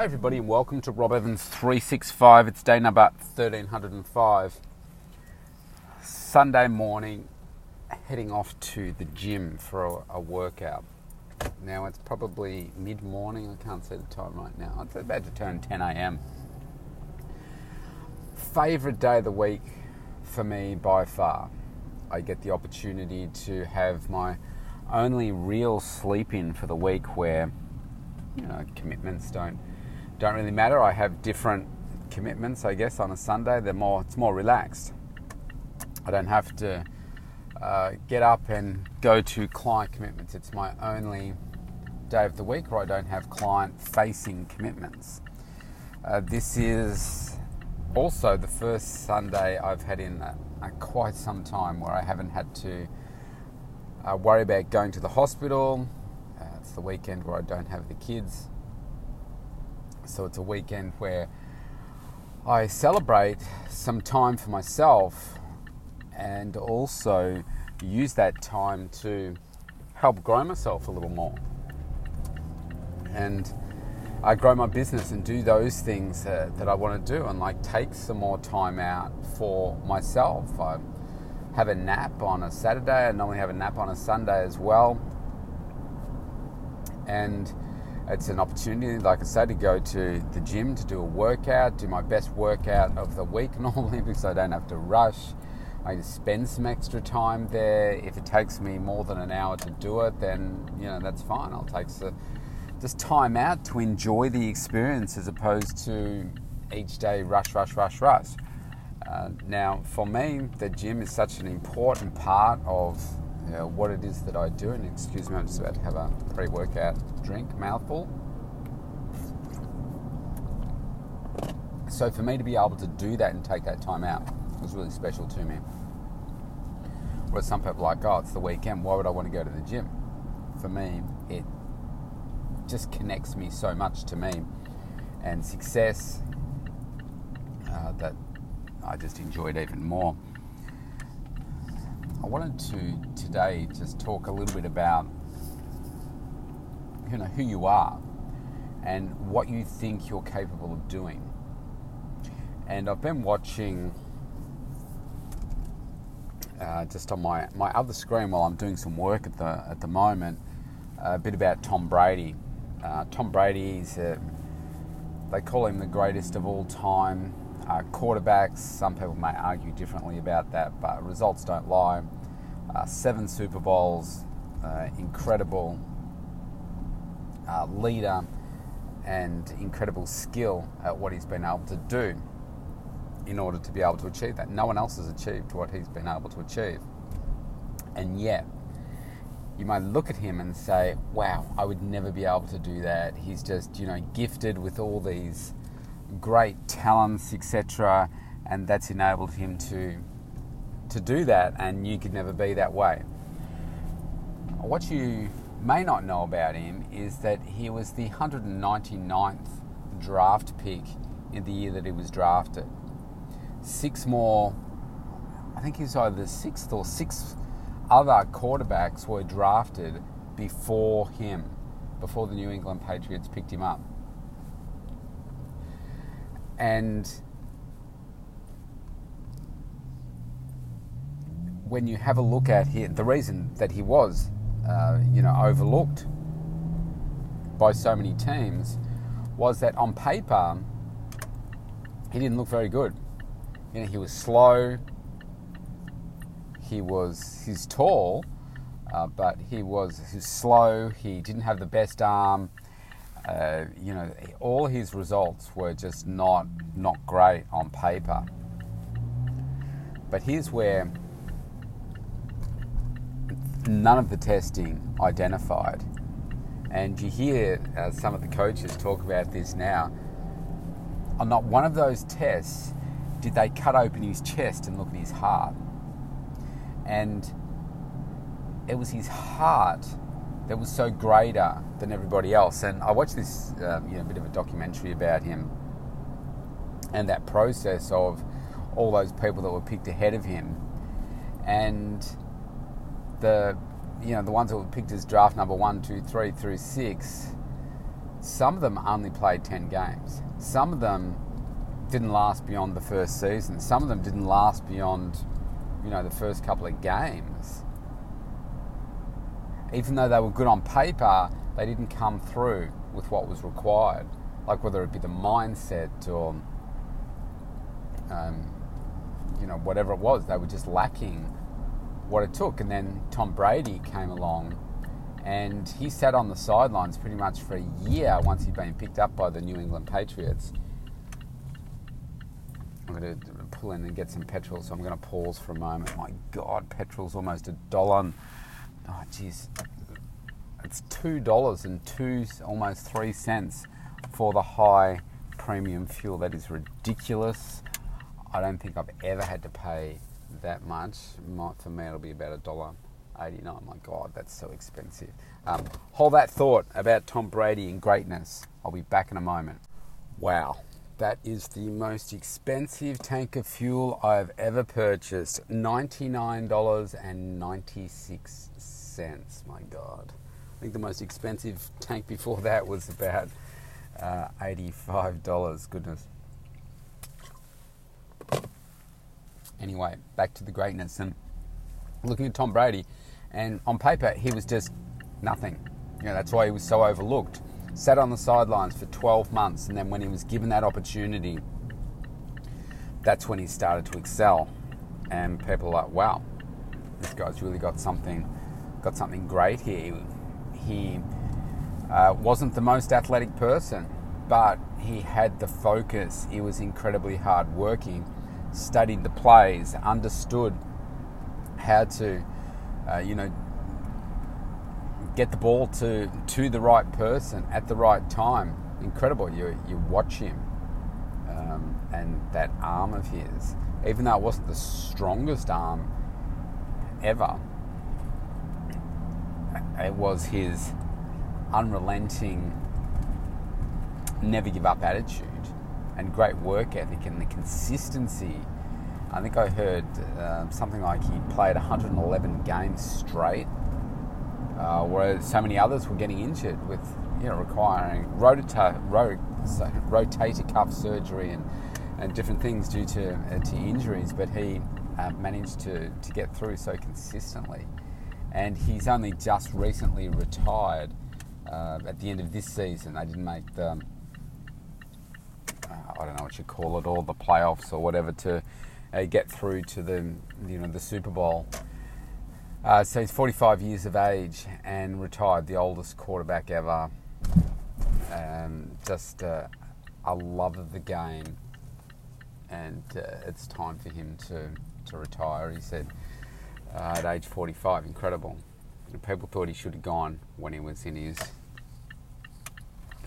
Hi, everybody, and welcome to Rob Evans 365. It's day number 1305. Sunday morning, heading off to the gym for a, a workout. Now, it's probably mid morning, I can't see the time right now. It's about to turn 10 a.m. Favourite day of the week for me by far. I get the opportunity to have my only real sleep in for the week where, you know, commitments don't don't really matter. I have different commitments, I guess, on a Sunday. They're more, it's more relaxed. I don't have to uh, get up and go to client commitments. It's my only day of the week where I don't have client facing commitments. Uh, this is also the first Sunday I've had in uh, quite some time where I haven't had to uh, worry about going to the hospital. Uh, it's the weekend where I don't have the kids so it's a weekend where I celebrate some time for myself and also use that time to help grow myself a little more. And I grow my business and do those things uh, that I want to do and like take some more time out for myself. I have a nap on a Saturday, I normally have a nap on a Sunday as well. And it's an opportunity, like I say, to go to the gym to do a workout, do my best workout of the week normally because I don't have to rush. I just spend some extra time there. If it takes me more than an hour to do it, then you know that's fine. I'll take some just time out to enjoy the experience as opposed to each day rush, rush, rush, rush. Uh, now, for me, the gym is such an important part of you know, what it is that I do. And excuse me, I'm just about to have a pre workout drink, mouthful. So for me to be able to do that and take that time out was really special to me. Whereas some people are like, oh, it's the weekend, why would I want to go to the gym? For me, it just connects me so much to me and success uh, that I just enjoyed even more. I wanted to today just talk a little bit about you know who you are and what you think you're capable of doing. And I've been watching uh, just on my, my other screen while I'm doing some work at the at the moment a bit about Tom Brady. Uh, Tom Brady is a, they call him the greatest of all time uh, quarterbacks. Some people may argue differently about that, but results don't lie. Uh, seven Super Bowls, uh, incredible uh, leader, and incredible skill at what he's been able to do in order to be able to achieve that. No one else has achieved what he's been able to achieve. And yet, you might look at him and say, wow, I would never be able to do that. He's just, you know, gifted with all these great talents, etc., and that's enabled him to to do that, and you could never be that way. What you may not know about him is that he was the 199th draft pick in the year that he was drafted. Six more, I think he's either the sixth or sixth other quarterbacks were drafted before him, before the New England Patriots picked him up. And when you have a look at him, the reason that he was, uh, you know, overlooked by so many teams was that on paper he didn't look very good. You know, he was slow. He was he's tall, uh, but he was he's slow. He didn't have the best arm. Uh, you know, all his results were just not not great on paper. But here's where none of the testing identified, and you hear uh, some of the coaches talk about this now. On not one of those tests did they cut open his chest and look at his heart, and it was his heart that was so greater than everybody else. And I watched this, um, you know, bit of a documentary about him and that process of all those people that were picked ahead of him, and the, you know, the ones that were picked as draft number one, two, three through six. some of them only played 10 games. Some of them didn't last beyond the first season. Some of them didn't last beyond, you know, the first couple of games. Even though they were good on paper, they didn't come through with what was required. Like whether it be the mindset or, um, you know, whatever it was, they were just lacking what it took. And then Tom Brady came along and he sat on the sidelines pretty much for a year once he'd been picked up by the New England Patriots. I'm going to pull in and get some petrol, so I'm going to pause for a moment. My God, petrol's almost a dollar. Oh, jeez. It's $2 and two, almost three cents for the high premium fuel. That is ridiculous. I don't think I've ever had to pay that much. For me, it'll be about a dollar 89. My God, that's so expensive. Um, hold that thought about Tom Brady and greatness. I'll be back in a moment. Wow, that is the most expensive tank of fuel I've ever purchased. $99.96. My God. I think the most expensive tank before that was about uh, $85. Goodness. Anyway, back to the greatness and looking at Tom Brady. And on paper, he was just nothing. You know, that's why he was so overlooked. Sat on the sidelines for 12 months, and then when he was given that opportunity, that's when he started to excel. And people are like, wow, this guy's really got something, got something great here. He uh, wasn't the most athletic person, but he had the focus. He was incredibly hardworking, studied the plays, understood how to uh, you know, get the ball to to the right person at the right time. Incredible. You you watch him um, and that arm of his, even though it wasn't the strongest arm ever, it was his unrelenting, never give up attitude and great work ethic and the consistency I think I heard uh, something like he played 111 games straight, uh, whereas so many others were getting injured with, you know, requiring rotata, ro- rotator cuff surgery and, and different things due to uh, to injuries. But he uh, managed to, to get through so consistently, and he's only just recently retired uh, at the end of this season. They didn't make the uh, I don't know what you call it, all the playoffs or whatever to uh, get through to the you know the Super Bowl. Uh, so he's 45 years of age and retired, the oldest quarterback ever. Um, just uh, a love of the game, and uh, it's time for him to, to retire. He said uh, at age 45, incredible. People thought he should have gone when he was in his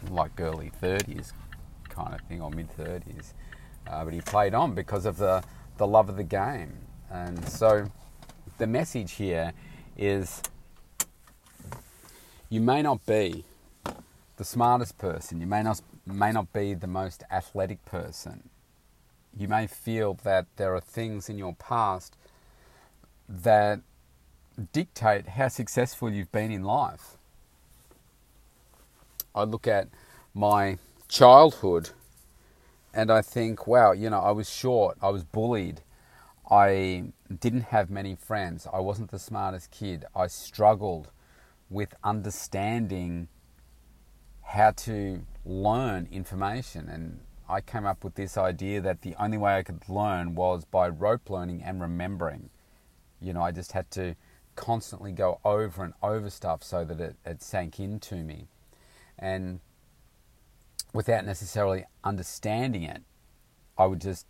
like early 30s kind of thing or mid 30s, uh, but he played on because of the the love of the game. And so the message here is you may not be the smartest person, you may not, may not be the most athletic person. You may feel that there are things in your past that dictate how successful you've been in life. I look at my childhood and I think, wow, you know, I was short, I was bullied, I didn't have many friends, I wasn't the smartest kid, I struggled with understanding how to learn information. And I came up with this idea that the only way I could learn was by rote learning and remembering. You know, I just had to constantly go over and over stuff so that it, it sank into me. And without necessarily understanding it, I would just,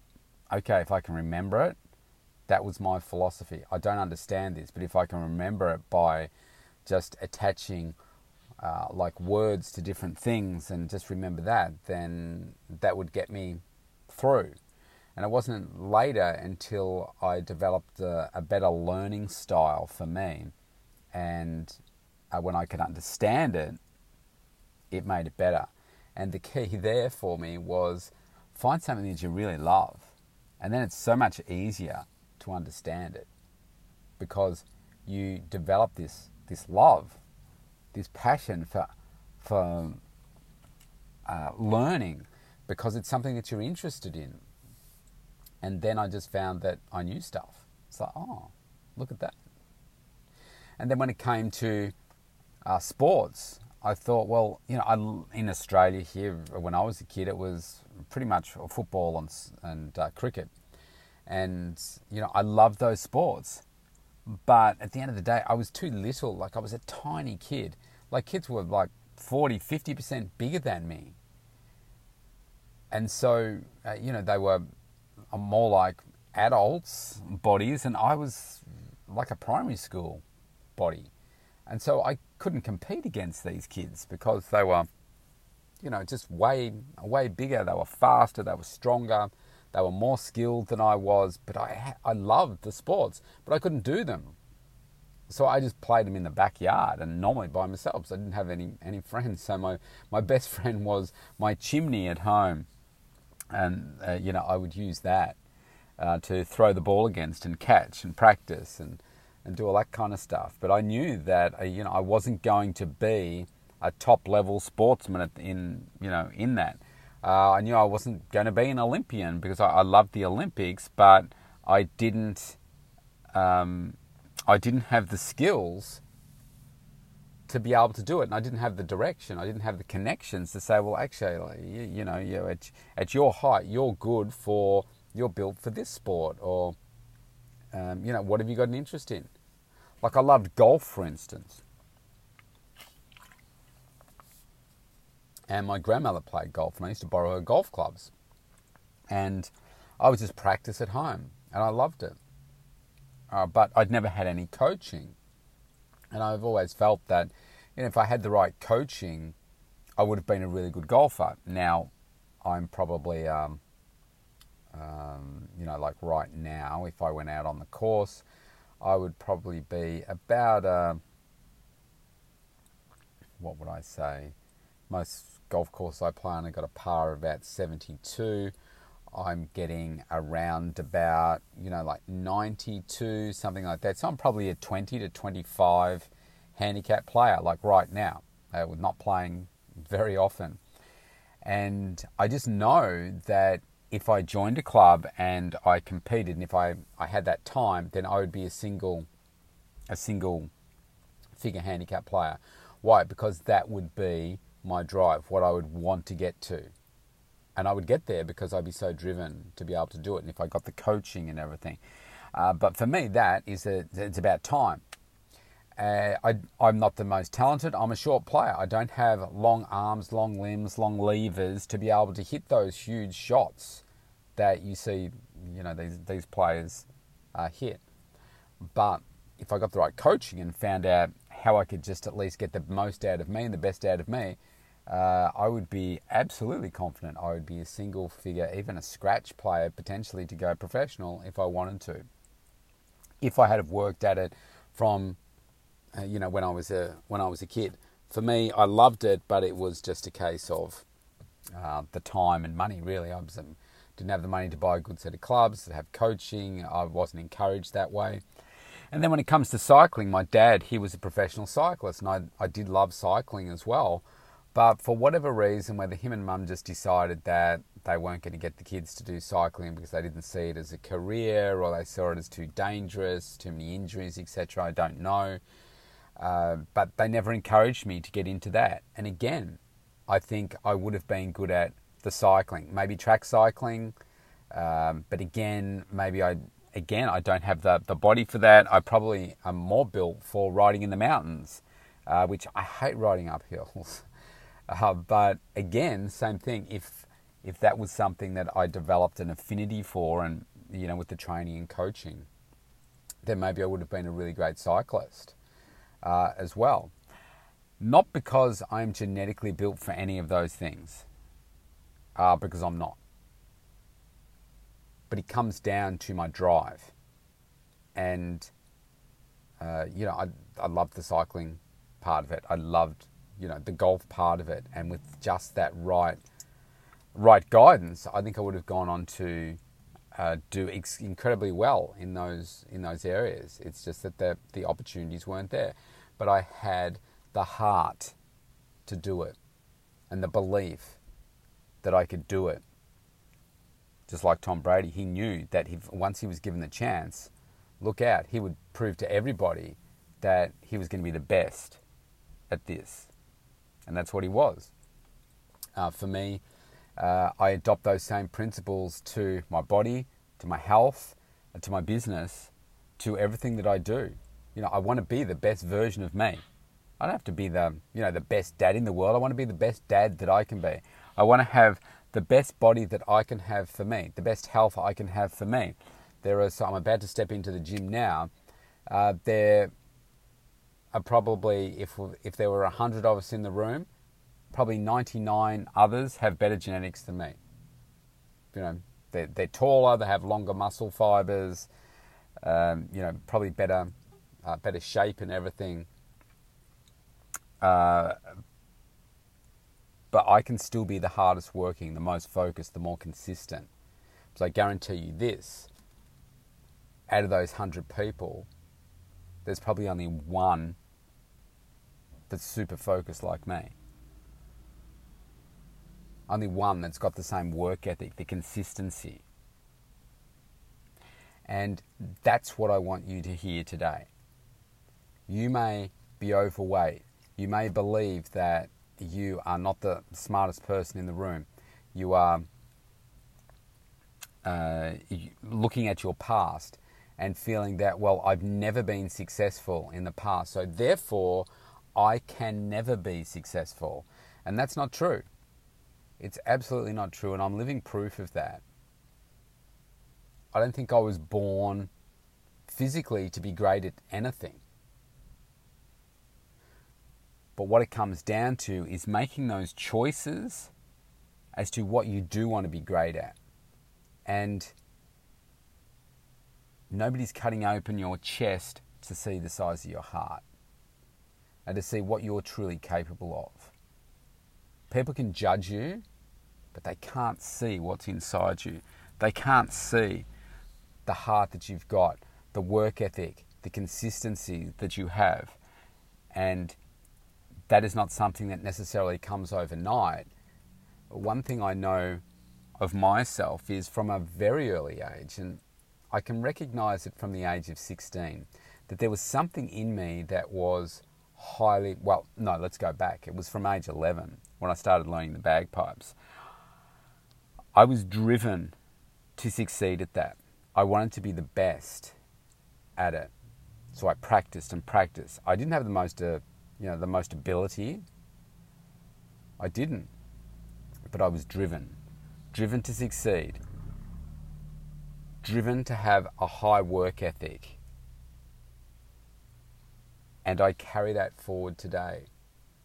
okay, if I can remember it, that was my philosophy. I don't understand this, but if I can remember it by just attaching uh, like words to different things and just remember that, then that would get me through. And it wasn't later until I developed a, a better learning style for me. And uh, when I could understand it, it made it better. And the key there for me was find something that you really love. And then it's so much easier to understand it because you develop this, this love, this passion for, for uh, learning because it's something that you're interested in. And then I just found that I knew stuff. It's like, oh, look at that. And then when it came to uh, sports, I thought, well, you know, I, in Australia here, when I was a kid, it was pretty much football and, and uh, cricket. And, you know, I loved those sports. But at the end of the day, I was too little. Like, I was a tiny kid. Like, kids were like 40, 50% bigger than me. And so, uh, you know, they were more like adults' bodies, and I was like a primary school body. And so I couldn't compete against these kids because they were, you know, just way, way bigger. They were faster, they were stronger, they were more skilled than I was. But I, I loved the sports, but I couldn't do them. So I just played them in the backyard and normally by myself. So I didn't have any, any friends. So my, my best friend was my chimney at home. And, uh, you know, I would use that uh, to throw the ball against and catch and practice and, and do all that kind of stuff. But I knew that uh, you know I wasn't going to be a top level sportsman in you know in that. Uh, I knew I wasn't going to be an Olympian because I, I loved the Olympics, but I didn't um, I didn't have the skills to be able to do it, and I didn't have the direction. I didn't have the connections to say, well, actually, you, you know, you at, at your height, you're good for you're built for this sport, or um, you know, what have you got an interest in? Like I loved golf, for instance. And my grandmother played golf, and I used to borrow her golf clubs. And I would just practice at home, and I loved it. Uh, but I'd never had any coaching. And I've always felt that you know, if I had the right coaching, I would have been a really good golfer. Now, I'm probably um, um, you know, like right now, if I went out on the course, I would probably be about a, uh, what would I say? Most golf course I play on, I got a par of about 72. I'm getting around about, you know, like 92, something like that. So I'm probably a 20 to 25 handicap player, like right now, uh, with not playing very often. And I just know that if I joined a club and I competed, and if I, I had that time, then I would be a single, a single figure handicap player. Why? Because that would be my drive, what I would want to get to. And I would get there because I'd be so driven to be able to do it. And if I got the coaching and everything. Uh, but for me, that is a, it's about time. Uh, I, I'm not the most talented. I'm a short player. I don't have long arms, long limbs, long levers to be able to hit those huge shots that you see, you know, these these players uh, hit. But if I got the right coaching and found out how I could just at least get the most out of me and the best out of me, uh, I would be absolutely confident I would be a single figure, even a scratch player potentially to go professional if I wanted to. If I had have worked at it from, uh, you know, when I was a when I was a kid. For me, I loved it, but it was just a case of uh, the time and money. Really, I was um, didn't have the money to buy a good set of clubs, to have coaching. I wasn't encouraged that way. And then when it comes to cycling, my dad, he was a professional cyclist, and I, I did love cycling as well. But for whatever reason, whether him and mum just decided that they weren't going to get the kids to do cycling because they didn't see it as a career or they saw it as too dangerous, too many injuries, etc., I don't know. Uh, but they never encouraged me to get into that. And again, I think I would have been good at the cycling, maybe track cycling. Um, but again, maybe I again I don't have the the body for that. I probably am more built for riding in the mountains, uh, which I hate riding up hills. Uh, but again, same thing. If if that was something that I developed an affinity for, and you know, with the training and coaching, then maybe I would have been a really great cyclist uh, as well. Not because I'm genetically built for any of those things uh, because I'm not. But it comes down to my drive. And, uh, you know, I, I loved the cycling part of it. I loved, you know, the golf part of it. And with just that right, right guidance, I think I would have gone on to uh, do ex- incredibly well in those in those areas. It's just that the the opportunities weren't there, but I had the heart to do it, and the belief that I could do it. Just like Tom Brady, he knew that he, once he was given the chance, look out, he would prove to everybody that he was going to be the best at this. And that's what he was. Uh, for me, uh, I adopt those same principles to my body, to my health, to my business, to everything that I do. You know, I want to be the best version of me. I don't have to be the, you know, the best dad in the world. I want to be the best dad that I can be. I want to have the best body that I can have for me, the best health I can have for me. There are, so I'm about to step into the gym now. Uh, there are probably, if, if there were 100 of us in the room, probably 99 others have better genetics than me. You know, they're, they're taller, they have longer muscle fibers, um, you know, probably better, uh, better shape and everything. Uh, but I can still be the hardest working, the most focused, the more consistent. So I guarantee you this out of those 100 people, there's probably only one that's super focused like me. Only one that's got the same work ethic, the consistency. And that's what I want you to hear today. You may be overweight. You may believe that you are not the smartest person in the room. You are uh, looking at your past and feeling that, well, I've never been successful in the past, so therefore I can never be successful. And that's not true. It's absolutely not true, and I'm living proof of that. I don't think I was born physically to be great at anything. But what it comes down to is making those choices as to what you do want to be great at. And nobody's cutting open your chest to see the size of your heart and to see what you're truly capable of. People can judge you, but they can't see what's inside you. They can't see the heart that you've got, the work ethic, the consistency that you have. And that is not something that necessarily comes overnight. One thing I know of myself is from a very early age, and I can recognize it from the age of 16, that there was something in me that was highly, well, no, let's go back. It was from age 11 when I started learning the bagpipes. I was driven to succeed at that. I wanted to be the best at it. So I practiced and practiced. I didn't have the most uh, you know, the most ability. I didn't. But I was driven. Driven to succeed. Driven to have a high work ethic. And I carry that forward today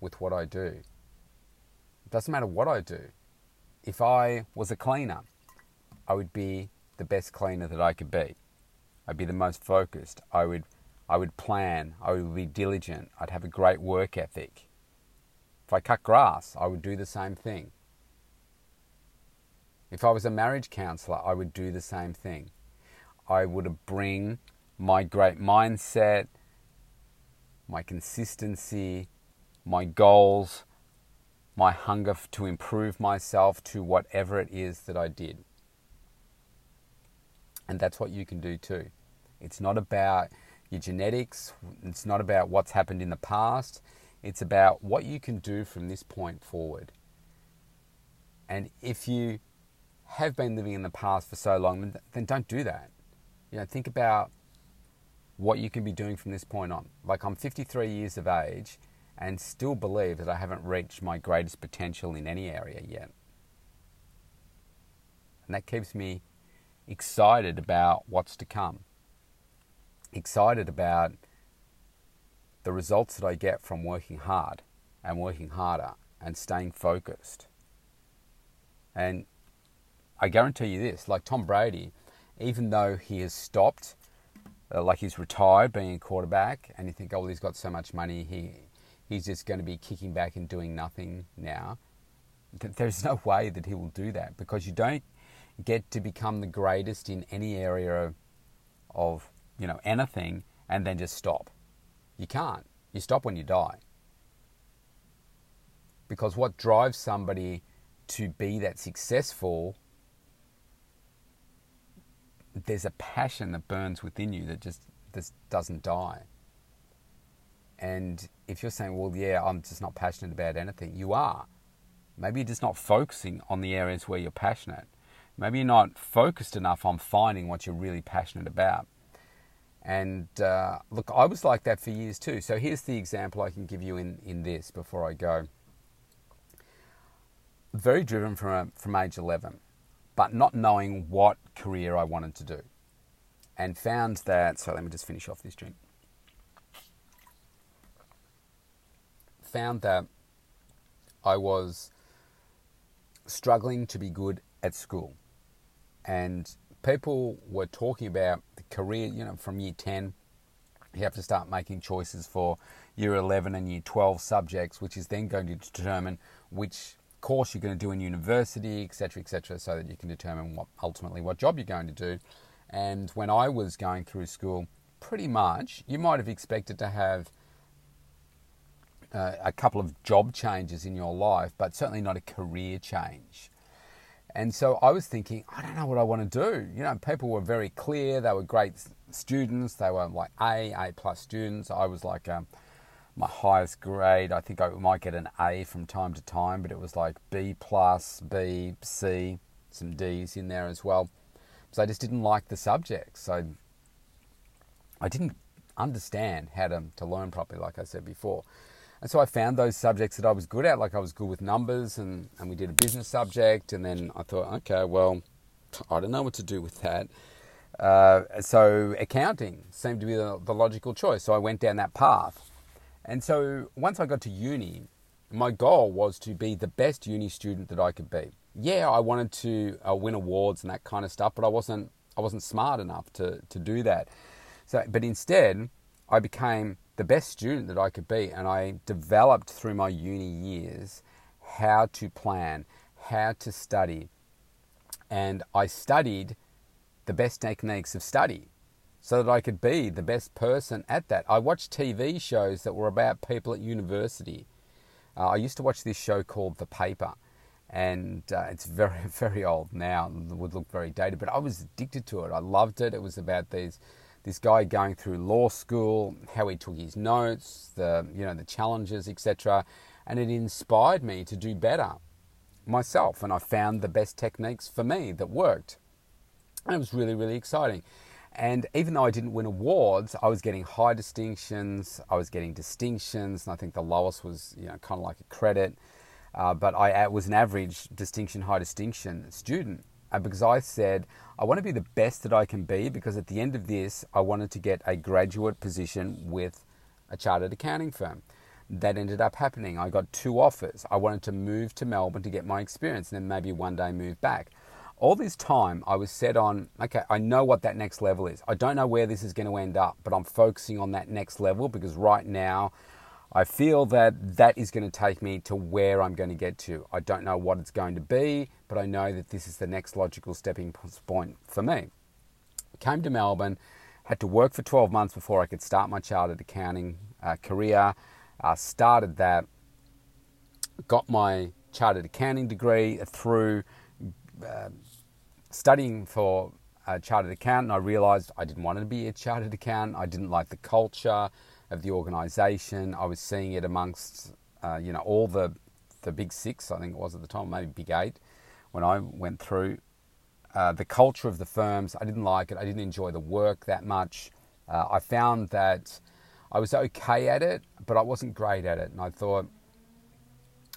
with what I do. It doesn't matter what I do. If I was a cleaner, I would be the best cleaner that I could be. I'd be the most focused. I would I would plan, I would be diligent, I'd have a great work ethic. If I cut grass, I would do the same thing. If I was a marriage counselor, I would do the same thing. I would bring my great mindset, my consistency, my goals, my hunger to improve myself to whatever it is that I did. And that's what you can do too. It's not about your genetics. It's not about what's happened in the past. It's about what you can do from this point forward. And if you have been living in the past for so long, then don't do that. You know, think about what you can be doing from this point on. Like I'm 53 years of age and still believe that I haven't reached my greatest potential in any area yet. And that keeps me excited about what's to come excited about the results that I get from working hard and working harder and staying focused. And I guarantee you this like Tom Brady, even though he has stopped, uh, like he's retired being a quarterback, and you think, oh, well, he's got so much money, he, he's just going to be kicking back and doing nothing now. There's no way that he will do that because you don't get to become the greatest in any area of, of you know, anything and then just stop. You can't. You stop when you die. Because what drives somebody to be that successful, there's a passion that burns within you that just this doesn't die. And if you're saying, well, yeah, I'm just not passionate about anything, you are. Maybe you're just not focusing on the areas where you're passionate. Maybe you're not focused enough on finding what you're really passionate about. And uh, look, I was like that for years too. So here's the example I can give you in, in this before I go. Very driven from, from age 11, but not knowing what career I wanted to do. And found that, so let me just finish off this drink. Found that I was struggling to be good at school. And people were talking about the career, you know, from year 10, you have to start making choices for year 11 and year 12 subjects, which is then going to determine which course you're going to do in university, etc., etc., so that you can determine what ultimately what job you're going to do. And when I was going through school, pretty much you might have expected to have uh, a couple of job changes in your life, but certainly not a career change. And so I was thinking, I don't know what I want to do. You know, people were very clear. They were great students. They were like A, A plus students. I was like um, my highest grade. I think I might get an A from time to time, but it was like B plus, B, C, some D's in there as well. So I just didn't like the subjects. So I didn't understand how to, to learn properly, like I said before. And so I found those subjects that I was good at, like I was good with numbers, and, and we did a business subject. And then I thought, okay, well, I don't know what to do with that. Uh, so accounting seemed to be the, the logical choice. So I went down that path. And so once I got to uni, my goal was to be the best uni student that I could be. Yeah, I wanted to uh, win awards and that kind of stuff, but I wasn't I wasn't smart enough to to do that. So, but instead, I became the best student that I could be. And I developed through my uni years how to plan, how to study. And I studied the best techniques of study so that I could be the best person at that. I watched TV shows that were about people at university. Uh, I used to watch this show called The Paper, and uh, it's very, very old now. It would look very dated, but I was addicted to it. I loved it. It was about these this guy going through law school, how he took his notes, the you know the challenges, etc. And it inspired me to do better myself, and I found the best techniques for me that worked. And it was really really exciting. And even though I didn't win awards, I was getting high distinctions. I was getting distinctions, and I think the lowest was you know kind of like a credit. Uh, but I was an average distinction, high distinction student uh, because I said I want to be the best that I can be because at the end of this, I wanted to get a graduate position with a chartered accounting firm. That ended up happening. I got two offers. I wanted to move to Melbourne to get my experience and then maybe one day move back. All this time, I was set on, okay, I know what that next level is. I don't know where this is going to end up, but I'm focusing on that next level because right now, I feel that that is going to take me to where I'm going to get to. I don't know what it's going to be, but I know that this is the next logical stepping point for me. Came to Melbourne, had to work for 12 months before I could start my chartered accounting uh, career. Uh, started that, got my chartered accounting degree through uh, studying for a chartered accountant. I realised I didn't want to be a chartered accountant. I didn't like the culture of the organisation. I was seeing it amongst uh, you know all the the big six, I think it was at the time, maybe big eight, when I went through. Uh, the culture of the firms, I didn't like it. I didn't enjoy the work that much. Uh, I found that I was okay at it, but I wasn't great at it. And I thought,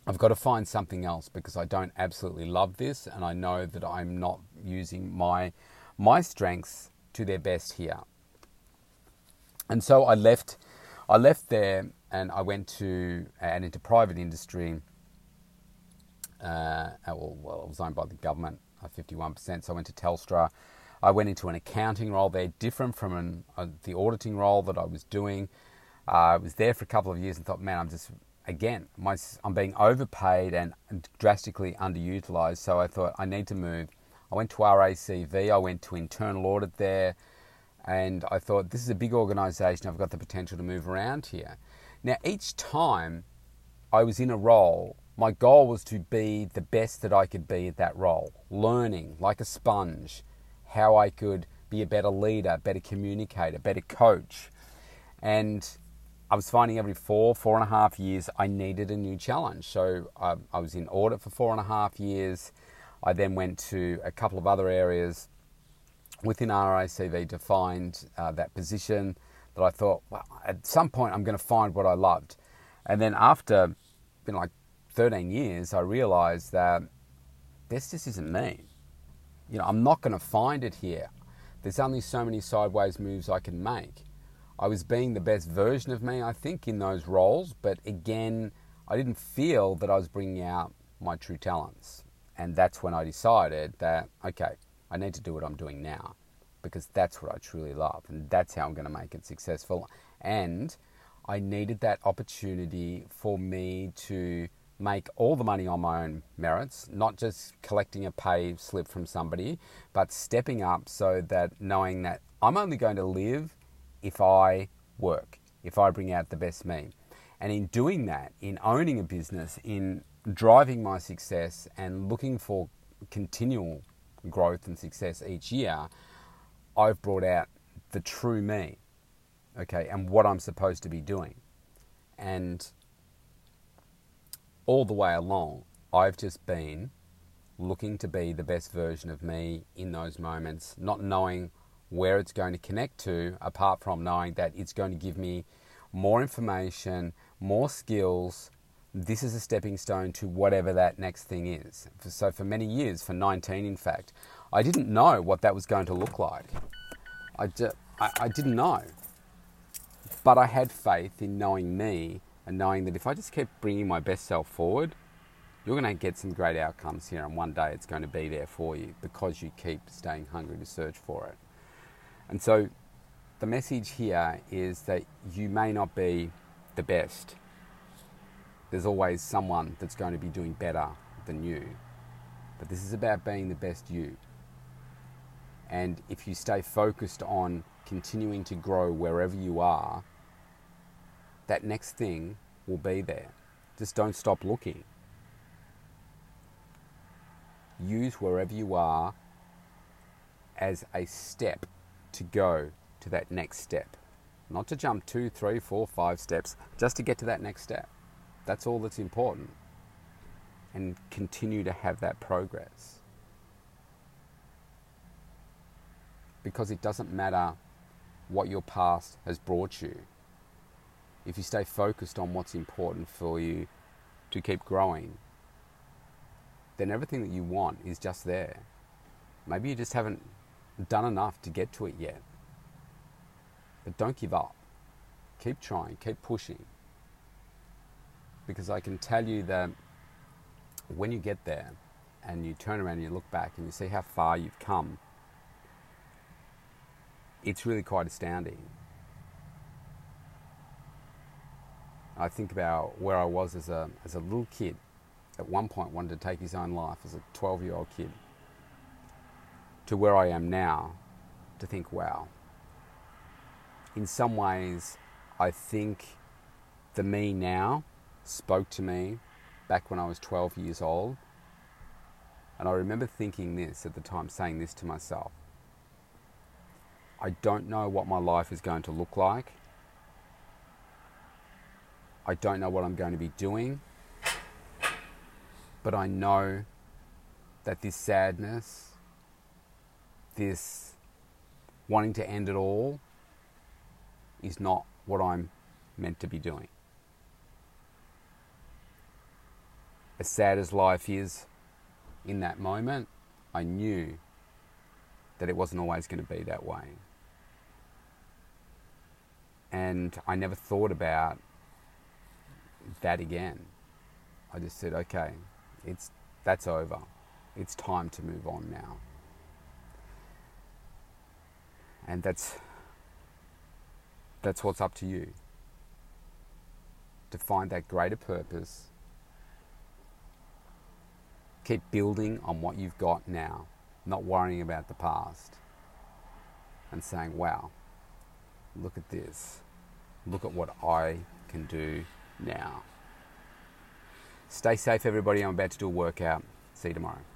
I've got to find something else because I don't absolutely love this, and I know that I'm not using my my strengths to their best here. And so I left I left there and I went to and into private industry. Uh, well, well, it was owned by the government, uh, 51%. So I went to Telstra. I went into an accounting role there, different from an, uh, the auditing role that I was doing. Uh, I was there for a couple of years and thought, man, I'm just again, my, I'm being overpaid and drastically underutilized. So I thought I need to move. I went to RACV. I went to internal audit there. And I thought, this is a big organisation, I've got the potential to move around here. Now, each time I was in a role, my goal was to be the best that I could be at that role, learning like a sponge how I could be a better leader, better communicator, better coach. And I was finding every four, four and a half years, I needed a new challenge. So I, I was in audit for four and a half years. I then went to a couple of other areas within RACV to find uh, that position that I thought, well, at some point I'm going to find what I loved. And then after, been like 13 years, I realized that this just isn't me. You know, I'm not going to find it here. There's only so many sideways moves I can make. I was being the best version of me, I think, in those roles, but again, I didn't feel that I was bringing out my true talents. And that's when I decided that, okay, I need to do what I'm doing now because that's what I truly love and that's how I'm going to make it successful. And I needed that opportunity for me to make all the money on my own merits, not just collecting a pay slip from somebody, but stepping up so that knowing that I'm only going to live if I work, if I bring out the best me. And in doing that, in owning a business, in driving my success and looking for continual growth and success each year, I've brought out the true me, okay, and what I'm supposed to be doing. And all the way along, I've just been looking to be the best version of me in those moments, not knowing where it's going to connect to, apart from knowing that it's going to give me more information, more skills. This is a stepping stone to whatever that next thing is. So, for many years, for 19 in fact, I didn't know what that was going to look like. I, di- I, I didn't know. But I had faith in knowing me and knowing that if I just kept bringing my best self forward, you're going to get some great outcomes here, and one day it's going to be there for you because you keep staying hungry to search for it. And so the message here is that you may not be the best. There's always someone that's going to be doing better than you. But this is about being the best you. And if you stay focused on continuing to grow wherever you are, that next thing will be there. Just don't stop looking. Use wherever you are as a step to go to that next step. Not to jump two, three, four, five steps, just to get to that next step. That's all that's important. And continue to have that progress. Because it doesn't matter what your past has brought you. If you stay focused on what's important for you to keep growing, then everything that you want is just there. Maybe you just haven't done enough to get to it yet. But don't give up. Keep trying, keep pushing. Because I can tell you that when you get there and you turn around and you look back and you see how far you've come, it's really quite astounding. I think about where I was as a, as a little kid. At one point, wanted to take his own life as a 12 year old kid to where I am now to think, wow. In some ways, I think the me now spoke to me back when I was 12 years old. And I remember thinking this at the time, saying this to myself I don't know what my life is going to look like. I don't know what I'm going to be doing. But I know that this sadness, this wanting to end it all is not what I'm meant to be doing. As sad as life is in that moment, I knew that it wasn't always going to be that way. And I never thought about that again. I just said, okay, it's that's over. It's time to move on now. And that's that's what's up to you. To find that greater purpose. Keep building on what you've got now, not worrying about the past. And saying, wow, look at this. Look at what I can do now. Stay safe, everybody. I'm about to do a workout. See you tomorrow.